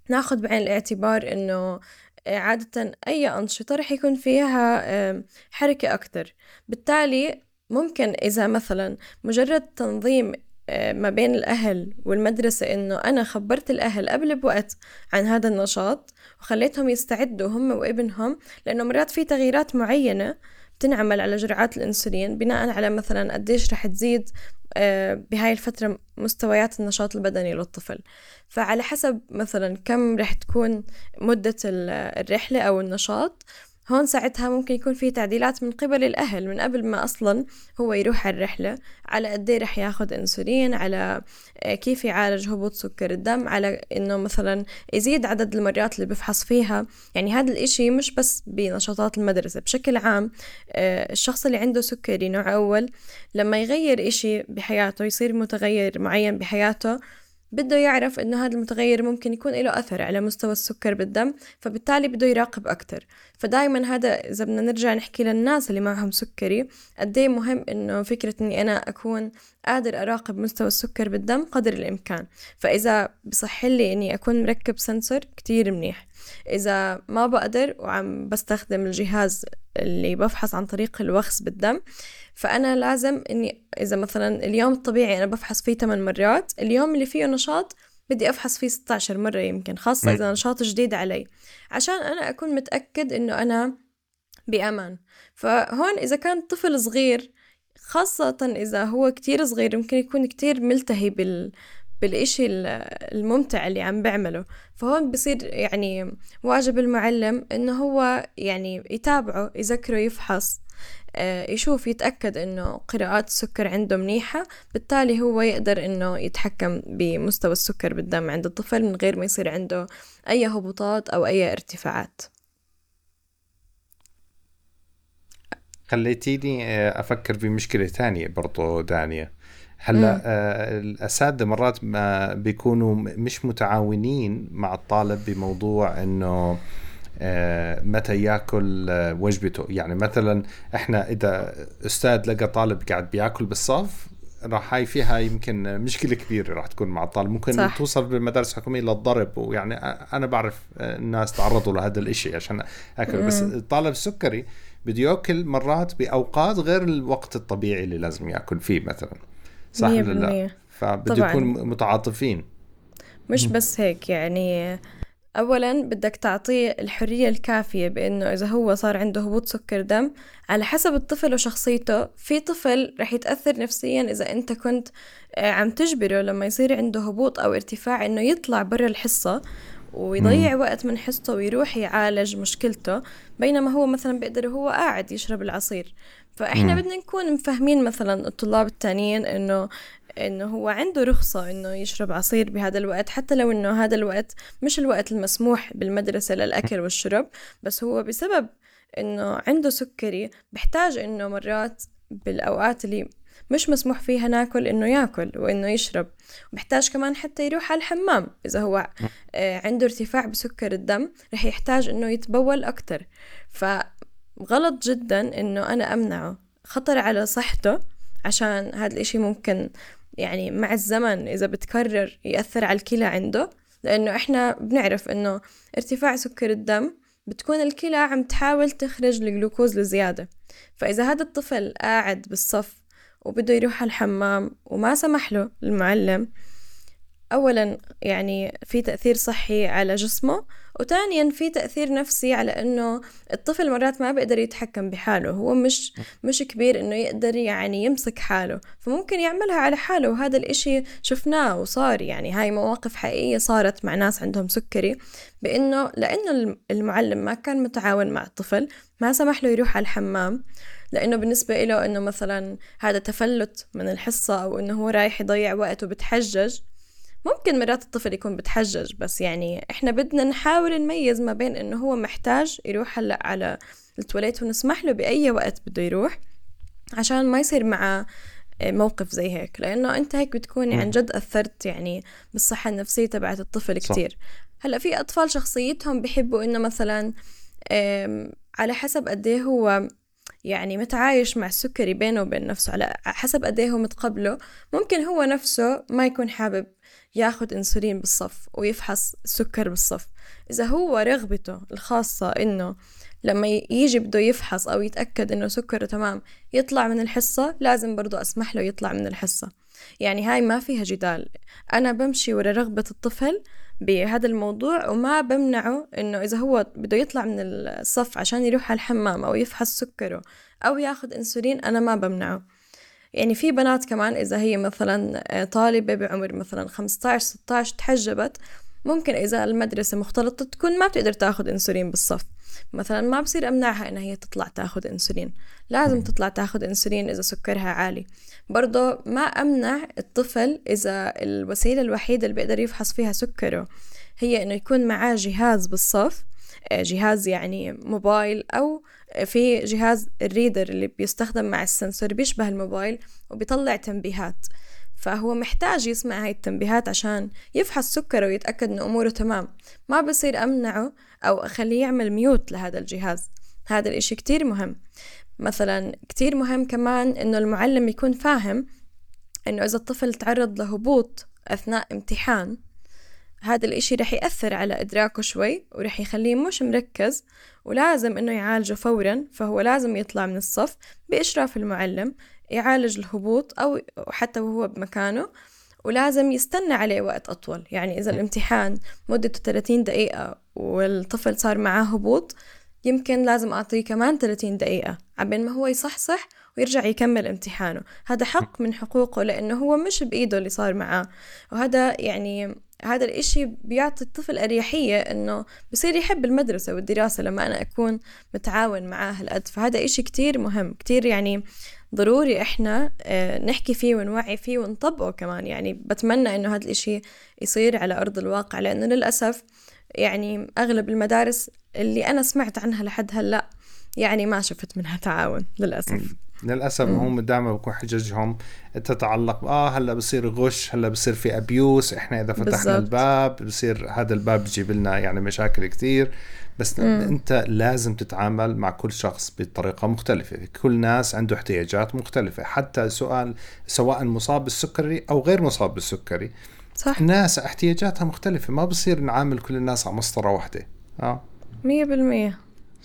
ناخد بعين الاعتبار إنه عادة أي أنشطة رح يكون فيها حركة أكتر. بالتالي ممكن إذا مثلا مجرد تنظيم آه، ما بين الأهل والمدرسة إنه أنا خبرت الأهل قبل بوقت عن هذا النشاط وخليتهم يستعدوا هم وابنهم لأنه مرات في تغييرات معينة بتنعمل على جرعات الأنسولين بناء على مثلا قديش رح تزيد آه، بهاي الفترة مستويات النشاط البدني للطفل. فعلى حسب مثلا كم رح تكون مدة الرحلة أو النشاط هون ساعتها ممكن يكون في تعديلات من قبل الأهل من قبل ما أصلا هو يروح على الرحلة على قد إيه رح ياخد أنسولين على آه، كيف يعالج هبوط سكر الدم على إنه مثلا يزيد عدد المرات اللي بفحص فيها. يعني هذا الإشي مش بس بنشاطات المدرسة بشكل عام آه، الشخص اللي عنده سكري نوع أول لما يغير إشي بحياته يصير متغير معين بحياته بده يعرف إنه هذا المتغير ممكن يكون له أثر على مستوى السكر بالدم فبالتالي بده يراقب أكثر فدائما هذا إذا بدنا نرجع نحكي للناس اللي معهم سكري قد إيه مهم إنه فكرة إني أنا أكون قادر أراقب مستوى السكر بالدم قدر الإمكان. فإذا بصح لي إني أكون مركب سنسور كتير منيح. إذا ما بقدر وعم بستخدم الجهاز اللي بفحص عن طريق الوخز بالدم فأنا لازم إني إذا مثلا اليوم الطبيعي أنا بفحص فيه 8 مرات اليوم اللي فيه نشاط بدي أفحص فيه 16 مرة يمكن خاصة إذا نشاط جديد علي. عشان أنا أكون متأكد إنه أنا بأمان. فهون إذا كان طفل صغير خاصة إذا هو كتير صغير ممكن يكون كتير ملتهي بال بالإشي الممتع اللي عم بعمله. فهون بصير يعني واجب المعلم إنه هو يعني يتابعه يذكره يفحص آه، يشوف يتأكد إنه قراءات السكر عنده منيحة بالتالي هو يقدر إنه يتحكم بمستوى السكر بالدم عند الطفل من غير ما يصير عنده أي هبوطات أو أي ارتفاعات. خليتيني آه، أفكر بمشكلة تانية برضو دانية هلا آه الأساتذة مرات ما بيكونوا مش متعاونين مع الطالب بموضوع إنه آه، متى ياكل آه، وجبته. يعني مثلا إحنا إذا أستاذ لقى طالب قاعد بياكل بالصف راح هاي فيها يمكن مشكلة كبيرة راح تكون مع الطالب. ممكن صح. توصل بالمدارس الحكوميه للضرب ويعني أنا بعرف الناس تعرضوا لهذا الإشي عشان أكل بس الطالب السكري بده يأكل مرات بأوقات غير الوقت الطبيعي اللي لازم يأكل فيه مثلا. صح ولا لا؟ فبده يكون متعاطفين. مش بس هيك يعني أولا بدك تعطيه الحرية الكافية بأنه إذا هو صار عنده هبوط سكر دم على حسب الطفل وشخصيته في طفل رح يتأثر نفسيا إذا أنت كنت آه، عم تجبره لما يصير عنده هبوط أو ارتفاع إنه يطلع برا الحصة ويضيع وقت من حصته ويروح يعالج مشكلته بينما هو مثلا بيقدر هو قاعد يشرب العصير. فإحنا بدنا نكون مفهمين مثلا الطلاب التانيين إنه إنه هو عنده رخصة إنه يشرب عصير بهذا الوقت حتى لو إنه هذا الوقت مش الوقت المسموح بالمدرسة للأكل والشرب بس هو بسبب إنه عنده سكري بحتاج إنه مرات بالأوقات اللي مش مسموح فيها ناكل إنه ياكل وإنه يشرب وبحتاج كمان حتى يروح على الحمام. إذا هو آه، عنده ارتفاع بسكر الدم رح يحتاج إنه يتبول أكتر. فغلط جدا إنه أنا أمنعه. خطر على صحته عشان هذا الإشي ممكن يعني مع الزمن إذا بتكرر يأثر على الكلى عنده لأنه إحنا بنعرف إنه ارتفاع سكر الدم بتكون الكلى عم تحاول تخرج الجلوكوز لزيادة. فإذا هذا الطفل قاعد بالصف وبده يروح الحمام وما سمح له المعلم أولا يعني في تأثير صحي على جسمه وثانيا في تأثير نفسي على إنه الطفل مرات ما بيقدر يتحكم بحاله هو مش مش كبير إنه يقدر يعني يمسك حاله فممكن يعملها على حاله وهذا الإشي شفناه وصار يعني هاي مواقف حقيقية صارت مع ناس عندهم سكري بإنه لأنه المعلم ما كان متعاون مع الطفل ما سمح له يروح على الحمام لأنه بالنسبة له إنه مثلا هذا تفلت من الحصة أو إنه هو رايح يضيع وقت وبتحجج ممكن مرات الطفل يكون بتحجج بس يعني إحنا بدنا نحاول نميز ما بين إنه هو محتاج يروح هلأ على التواليت ونسمح له بأي وقت بده يروح عشان ما يصير معه موقف زي هيك. لأنه أنت هيك بتكون عن جد أثرت يعني بالصحة النفسية تبعت الطفل كتير. هلأ في أطفال شخصيتهم بحبوا إنه مثلا على حسب قد إيه هو يعني متعايش مع السكري بينه وبين نفسه. على حسب قد إيه هو متقبله ممكن هو نفسه ما يكون حابب ياخد إنسولين بالصف ويفحص السكر بالصف. إذا هو رغبته الخاصة إنه لما يجي بده يفحص أو يتأكد إنه سكره تمام يطلع من الحصة لازم برضو أسمح له يطلع من الحصة. يعني هاي ما فيها جدال. أنا بمشي ورا رغبة الطفل بهذا الموضوع وما بمنعه إنه إذا هو بده يطلع من الصف عشان يروح على الحمام أو يفحص سكره أو ياخد إنسولين أنا ما بمنعه. يعني في بنات كمان إذا هي مثلا آه، طالبة بعمر مثلا 15 16 تحجبت ممكن إذا المدرسة مختلطة تكون ما بتقدر تاخد إنسولين بالصف. مثلا ما بصير أمنعها إنها هي تطلع تاخد إنسولين. لازم تطلع تاخد إنسولين إذا سكرها عالي. برضه ما أمنع الطفل إذا الوسيلة الوحيدة اللي بيقدر يفحص فيها سكره هي إنه يكون معاه جهاز بالصف جهاز يعني موبايل أو في جهاز الريدر اللي بيستخدم مع السنسور بيشبه الموبايل وبيطلع تنبيهات. فهو محتاج يسمع هاي التنبيهات عشان يفحص سكره ويتأكد إنه أموره تمام. ما بصير أمنعه أو أخليه يعمل ميوت لهذا الجهاز. هذا الإشي كتير مهم. مثلا كتير مهم كمان إنه المعلم يكون فاهم إنه إذا الطفل تعرض لهبوط أثناء امتحان هذا الإشي رح يأثر على إدراكه شوي ورح يخليه مش مركز ولازم إنه يعالجه فورا فهو لازم يطلع من الصف بإشراف المعلم يعالج الهبوط أو حتى وهو بمكانه ولازم يستنى عليه وقت أطول. يعني إذا الامتحان مدته 30 دقيقة والطفل صار معاه هبوط يمكن لازم أعطيه كمان 30 دقيقة عبين ما هو يصحصح ويرجع يكمل امتحانه. هذا حق من حقوقه لأنه هو مش بإيده اللي صار معاه. وهذا يعني هذا الإشي بيعطي الطفل أريحية إنه بصير يحب المدرسة والدراسة لما أنا أكون متعاون معاه هالقد. فهذا إشي كتير مهم كتير يعني ضروري إحنا آه، نحكي فيه ونوعي فيه ونطبقه كمان. يعني بتمنى إنه هذا الإشي يصير على أرض الواقع لأنه للأسف يعني أغلب المدارس اللي أنا سمعت عنها لحد هلأ يعني ما شفت منها تعاون للأسف. للأسف هم دائما بكون حججهم تتعلق آه هلأ بصير غش هلأ بصير في ابيوس إحنا إذا فتحنا بالزبط. الباب بصير هذا الباب بيجيب لنا يعني مشاكل كثير بس مم. أنت لازم تتعامل مع كل شخص بطريقة مختلفة. كل ناس عنده احتياجات مختلفة. حتى سؤال سواء مصاب بالسكري أو غير مصاب بالسكري. صح. ناس احتياجاتها مختلفة. ما بصير نعامل كل الناس على مسطرة واحدة. آه. مية بالمية.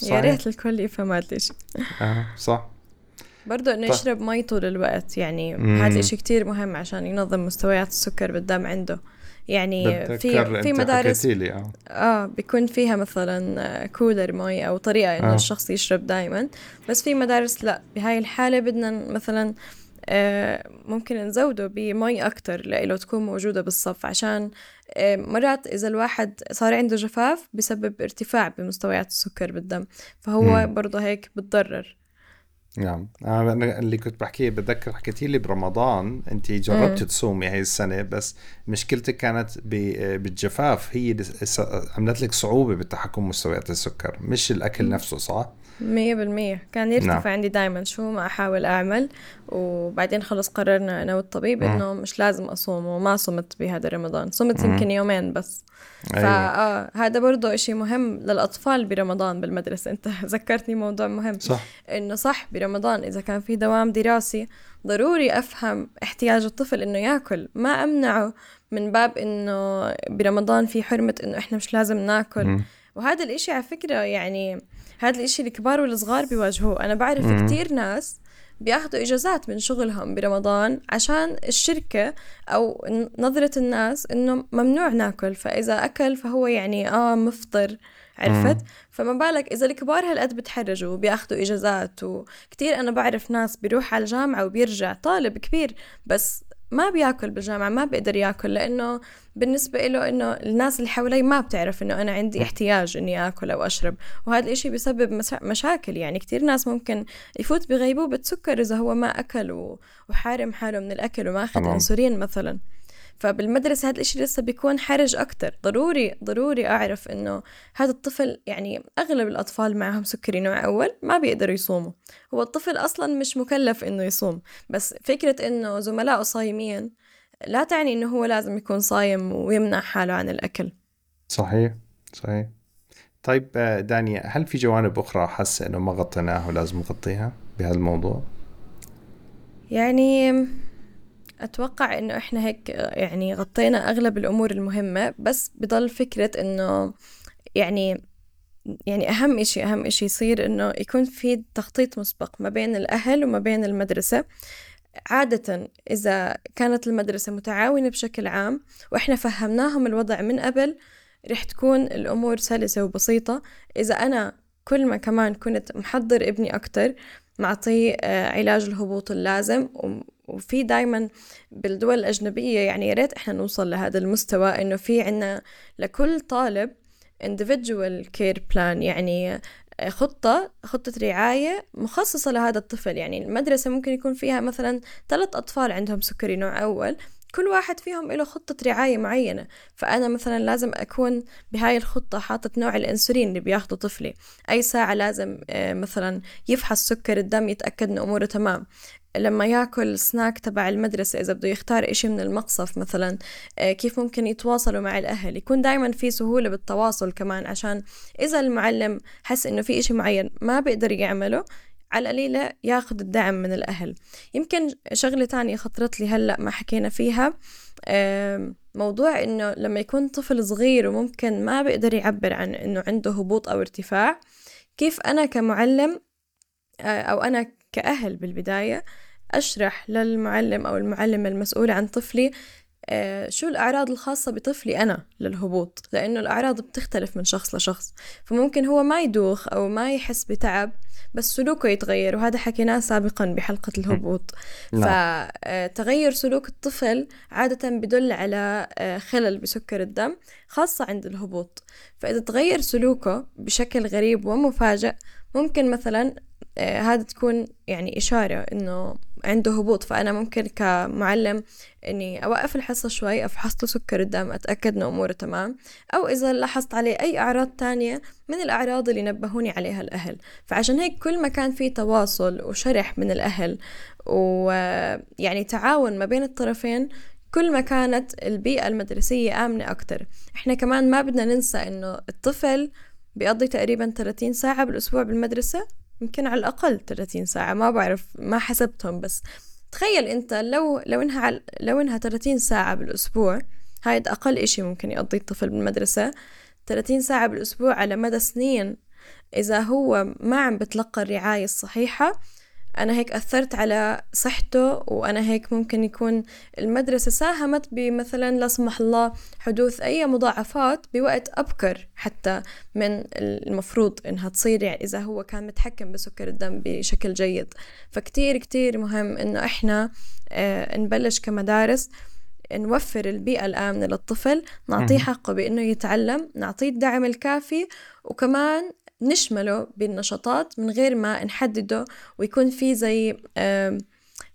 يا ريت الكل يفهم هذا الشيء آه صح. برضه إنه يشرب مي طول الوقت يعني هذا الشيء كتير مهم عشان ينظم مستويات السكر بالدم عنده. يعني في في مدارس آه. آه بيكون فيها مثلا كولر مي أو طريقة إنه آه. الشخص يشرب دائما بس في مدارس لا بهاي الحالة بدنا مثلا آه ممكن نزوده بمي أكتر لإله تكون موجودة بالصف. عشان آه مرات إذا الواحد صار عنده جفاف بسبب ارتفاع بمستويات السكر بالدم. فهو. برضه هيك بتضرر. نعم. أنا اللي كنت بحكيه بتذكر حكيتي لي برمضان انت جربتي تصومي هاي السنة بس مشكلتك كانت بالجفاف. هي عملت لك صعوبة بالتحكم مستويات السكر مش الأكل نفسه صح؟ مية بالمية. كان يرتفع نعم. عندي دايما. شو ما أحاول أعمل. وبعدين خلص قررنا أنا والطبيب إنه مش لازم أصوم وما صمت بهذا رمضان. صمت يمكن يومين بس. أيوة. فآه هذا برضه إشي مهم للأطفال برمضان بالمدرسة. *laughs* أنت ذكرتني موضوع مهم. صح. إنه صح برمضان إذا كان في دوام دراسي ضروري أفهم احتياج الطفل إنه يأكل. ما أمنعه من باب إنه برمضان في حرمة إنه إحنا مش لازم نأكل. م. وهذا الإشي على فكرة يعني هذا الإشي الكبار والصغار بيواجهوه. أنا بعرف م. كتير ناس بياخذوا إجازات من شغلهم برمضان عشان الشركة أو نظرة الناس إنه ممنوع ناكل فإذا أكل فهو يعني آه مفطر عرفت؟ فما بالك إذا الكبار هالقد بتحرجوا وبياخذوا إجازات وكتير أنا بعرف ناس بيروح على الجامعة وبيرجع طالب كبير بس ما بياكل بالجامعة ما بيقدر ياكل لأنه بالنسبة له إنه الناس اللي حوالي ما بتعرف إنه أنا عندي احتياج إني آكل أو أشرب. وهذا الإشي بسبب مشاكل يعني. كتير ناس ممكن يفوت بغيبوبة سكر إذا هو ما أكل وحارم حاله من الأكل وما أخذ أنسولين مثلا. فبالمدرسة هذا الإشي لسه بيكون حرج أكتر. ضروري ضروري أعرف إنه هذا الطفل يعني أغلب الأطفال معهم سكري نوع أول ما بيقدروا يصوموا. هو الطفل أصلا مش مكلف إنه يصوم بس فكرة إنه زملائه صايمين لا تعني إنه هو لازم يكون صايم ويمنع حاله عن الأكل. صحيح صحيح. طيب آه، دانيا هل في جوانب أخرى حاسة إنه ما غطيناها ولازم نغطيها بهذا الموضوع؟ يعني أتوقع إنه إحنا هيك يعني غطينا أغلب الأمور المهمة بس بضل فكرة إنه يعني يعني أهم إشي أهم إشي يصير إنه يكون في تخطيط مسبق ما بين الأهل وما بين المدرسة. عادة إذا كانت المدرسة متعاونة بشكل عام وإحنا فهمناهم الوضع من قبل رح تكون الأمور سلسة وبسيطة. إذا أنا كل ما كمان كنت محضر ابني أكتر معطيه آه، علاج الهبوط اللازم. وفي دايما بالدول الأجنبية يعني يا ريت إحنا نوصل لهذا المستوى إنه في عنا لكل طالب individual care plan يعني خطة خطة رعاية مخصصة لهذا الطفل. يعني المدرسة ممكن يكون فيها مثلا ثلاث أطفال عندهم سكري نوع أول. كل واحد فيهم له خطة رعاية معينة. فأنا مثلا لازم أكون بهاي الخطة حاطط نوع الأنسولين اللي بياخده طفلي. أي ساعة لازم آه، مثلا يفحص سكر الدم يتأكد إن أموره تمام. لما ياكل سناك تبع المدرسة إذا بده يختار إشي من المقصف مثلا آه، كيف ممكن يتواصلوا مع الأهل؟ يكون دايما في سهولة بالتواصل كمان عشان إذا المعلم حس إنه في إشي معين ما بيقدر يعمله على القليلة ياخذ الدعم من الأهل. يمكن شغلة تانية خطرت لي هلأ ما حكينا فيها موضوع إنه لما يكون طفل صغير وممكن ما بيقدر يعبر عن إنه عنده هبوط أو ارتفاع كيف أنا كمعلم أو أنا كأهل بالبداية أشرح للمعلم أو المعلم المسؤول عن طفلي شو الأعراض الخاصة بطفلي أنا للهبوط؟ لأنه الأعراض بتختلف من شخص لشخص. فممكن هو ما يدوخ أو ما يحس بتعب بس سلوكه يتغير وهذا حكيناه سابقا بحلقة الهبوط. نعم. فتغير سلوك الطفل عادة بدل على آه، خلل بسكر الدم خاصة عند الهبوط. فإذا تغير سلوكه بشكل غريب ومفاجئ ممكن مثلا آه، هذا تكون يعني إشارة إنه عنده هبوط فأنا ممكن كمعلم إني أوقف الحصة شوي أفحص له سكر الدم أتأكد إنه أموره تمام. أو إذا لاحظت عليه أي أعراض تانية من الأعراض اللي نبهوني عليها الأهل. فعشان هيك كل ما كان في تواصل وشرح من الأهل ويعني تعاون ما بين الطرفين كل ما كانت البيئة المدرسية آمنة أكتر. إحنا كمان ما بدنا ننسى إنه الطفل بيقضي تقريبا 30 ساعة بالأسبوع بالمدرسة. يمكن على الأقل 30 ساعة ما بعرف ما حسبتهم بس تخيل أنت لو لو إنها لو إنها 30 ساعة بالأسبوع هاي أقل إشي ممكن يقضي الطفل بالمدرسة. 30 ساعة بالأسبوع على مدى سنين إذا هو ما عم بتلقى الرعاية الصحيحة أنا هيك أثرت على صحته وأنا هيك ممكن يكون المدرسة ساهمت بمثلا لا سمح الله حدوث أي مضاعفات بوقت أبكر حتى من المفروض إنها تصير يعني إذا هو كان متحكم بسكر الدم بشكل جيد. فكتير كتير مهم إنه إحنا آه نبلش كمدارس نوفر البيئة الآمنة للطفل نعطيه حقه بإنه يتعلم نعطيه الدعم الكافي وكمان نشمله بالنشاطات من غير ما نحدده ويكون في زي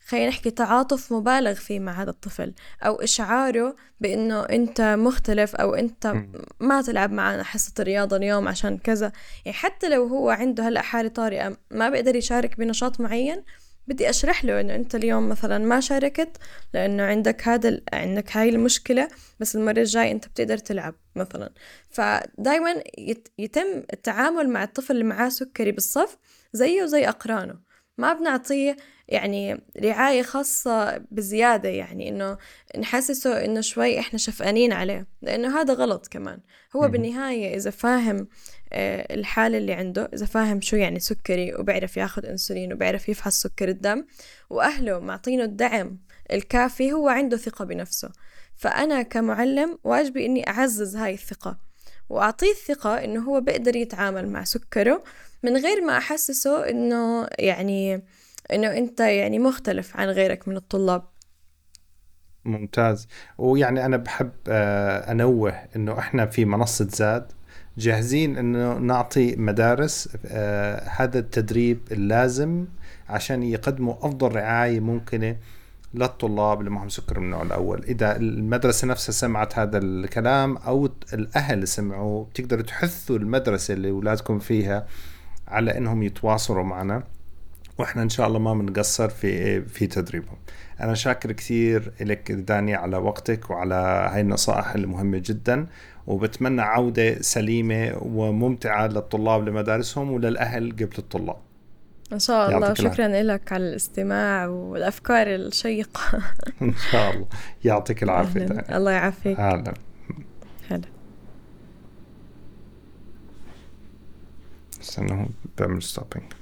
خلينا نحكي تعاطف مبالغ فيه مع هذا الطفل أو إشعاره بأنه أنت مختلف أو أنت ما تلعب معنا حصة الرياضة اليوم عشان كذا. يعني حتى لو هو عنده هلأ حالة طارئة ما بيقدر يشارك بنشاط معين بدي أشرح له إنه أنت اليوم مثلا ما شاركت لأنه عندك هذا عندك هاي المشكلة بس المرة الجاي أنت بتقدر تلعب مثلا. فدائما يتم التعامل مع الطفل اللي معاه سكري بالصف زيه زي أقرانه. ما بنعطيه يعني رعاية خاصة بزيادة يعني إنه نحسسه إنه شوي إحنا شفقانين عليه لأنه هذا غلط كمان. هو بالنهاية إذا فاهم آه، الحالة اللي عنده إذا فاهم شو يعني سكري وبيعرف ياخد أنسولين وبيعرف يفحص سكر الدم وأهله معطينه الدعم الكافي هو عنده ثقة بنفسه. فأنا كمعلم واجبي إني أعزز هاي الثقة. وأعطيه الثقة إنه هو بيقدر يتعامل مع سكره من غير ما أحسسه إنه يعني إنه أنت يعني مختلف عن غيرك من الطلاب. ممتاز. ويعني أنا بحب آه، أنوه إنه إحنا في منصة زاد جاهزين إنه نعطي مدارس آه هذا التدريب اللازم عشان يقدموا أفضل رعاية ممكنة للطلاب اللي معهم سكر من النوع الأول. إذا المدرسة نفسها سمعت هذا الكلام أو الأهل سمعوا بتقدروا تحثوا المدرسة اللي أولادكم فيها على إنهم يتواصلوا معنا. وإحنا إن شاء الله ما بنقصر في في تدريبهم. أنا شاكر كثير لك داني على وقتك وعلى هاي النصائح المهمة جدا. وبتمنى عودة سليمة وممتعة للطلاب لمدارسهم وللأهل قبل الطلاب. إن شاء الله. شكرا لك على الاستماع والأفكار الشيقة. إن شاء الله. يعطيك العافية. الله يعافيك. أهلا. هلا. استنى بعمل ستوبينج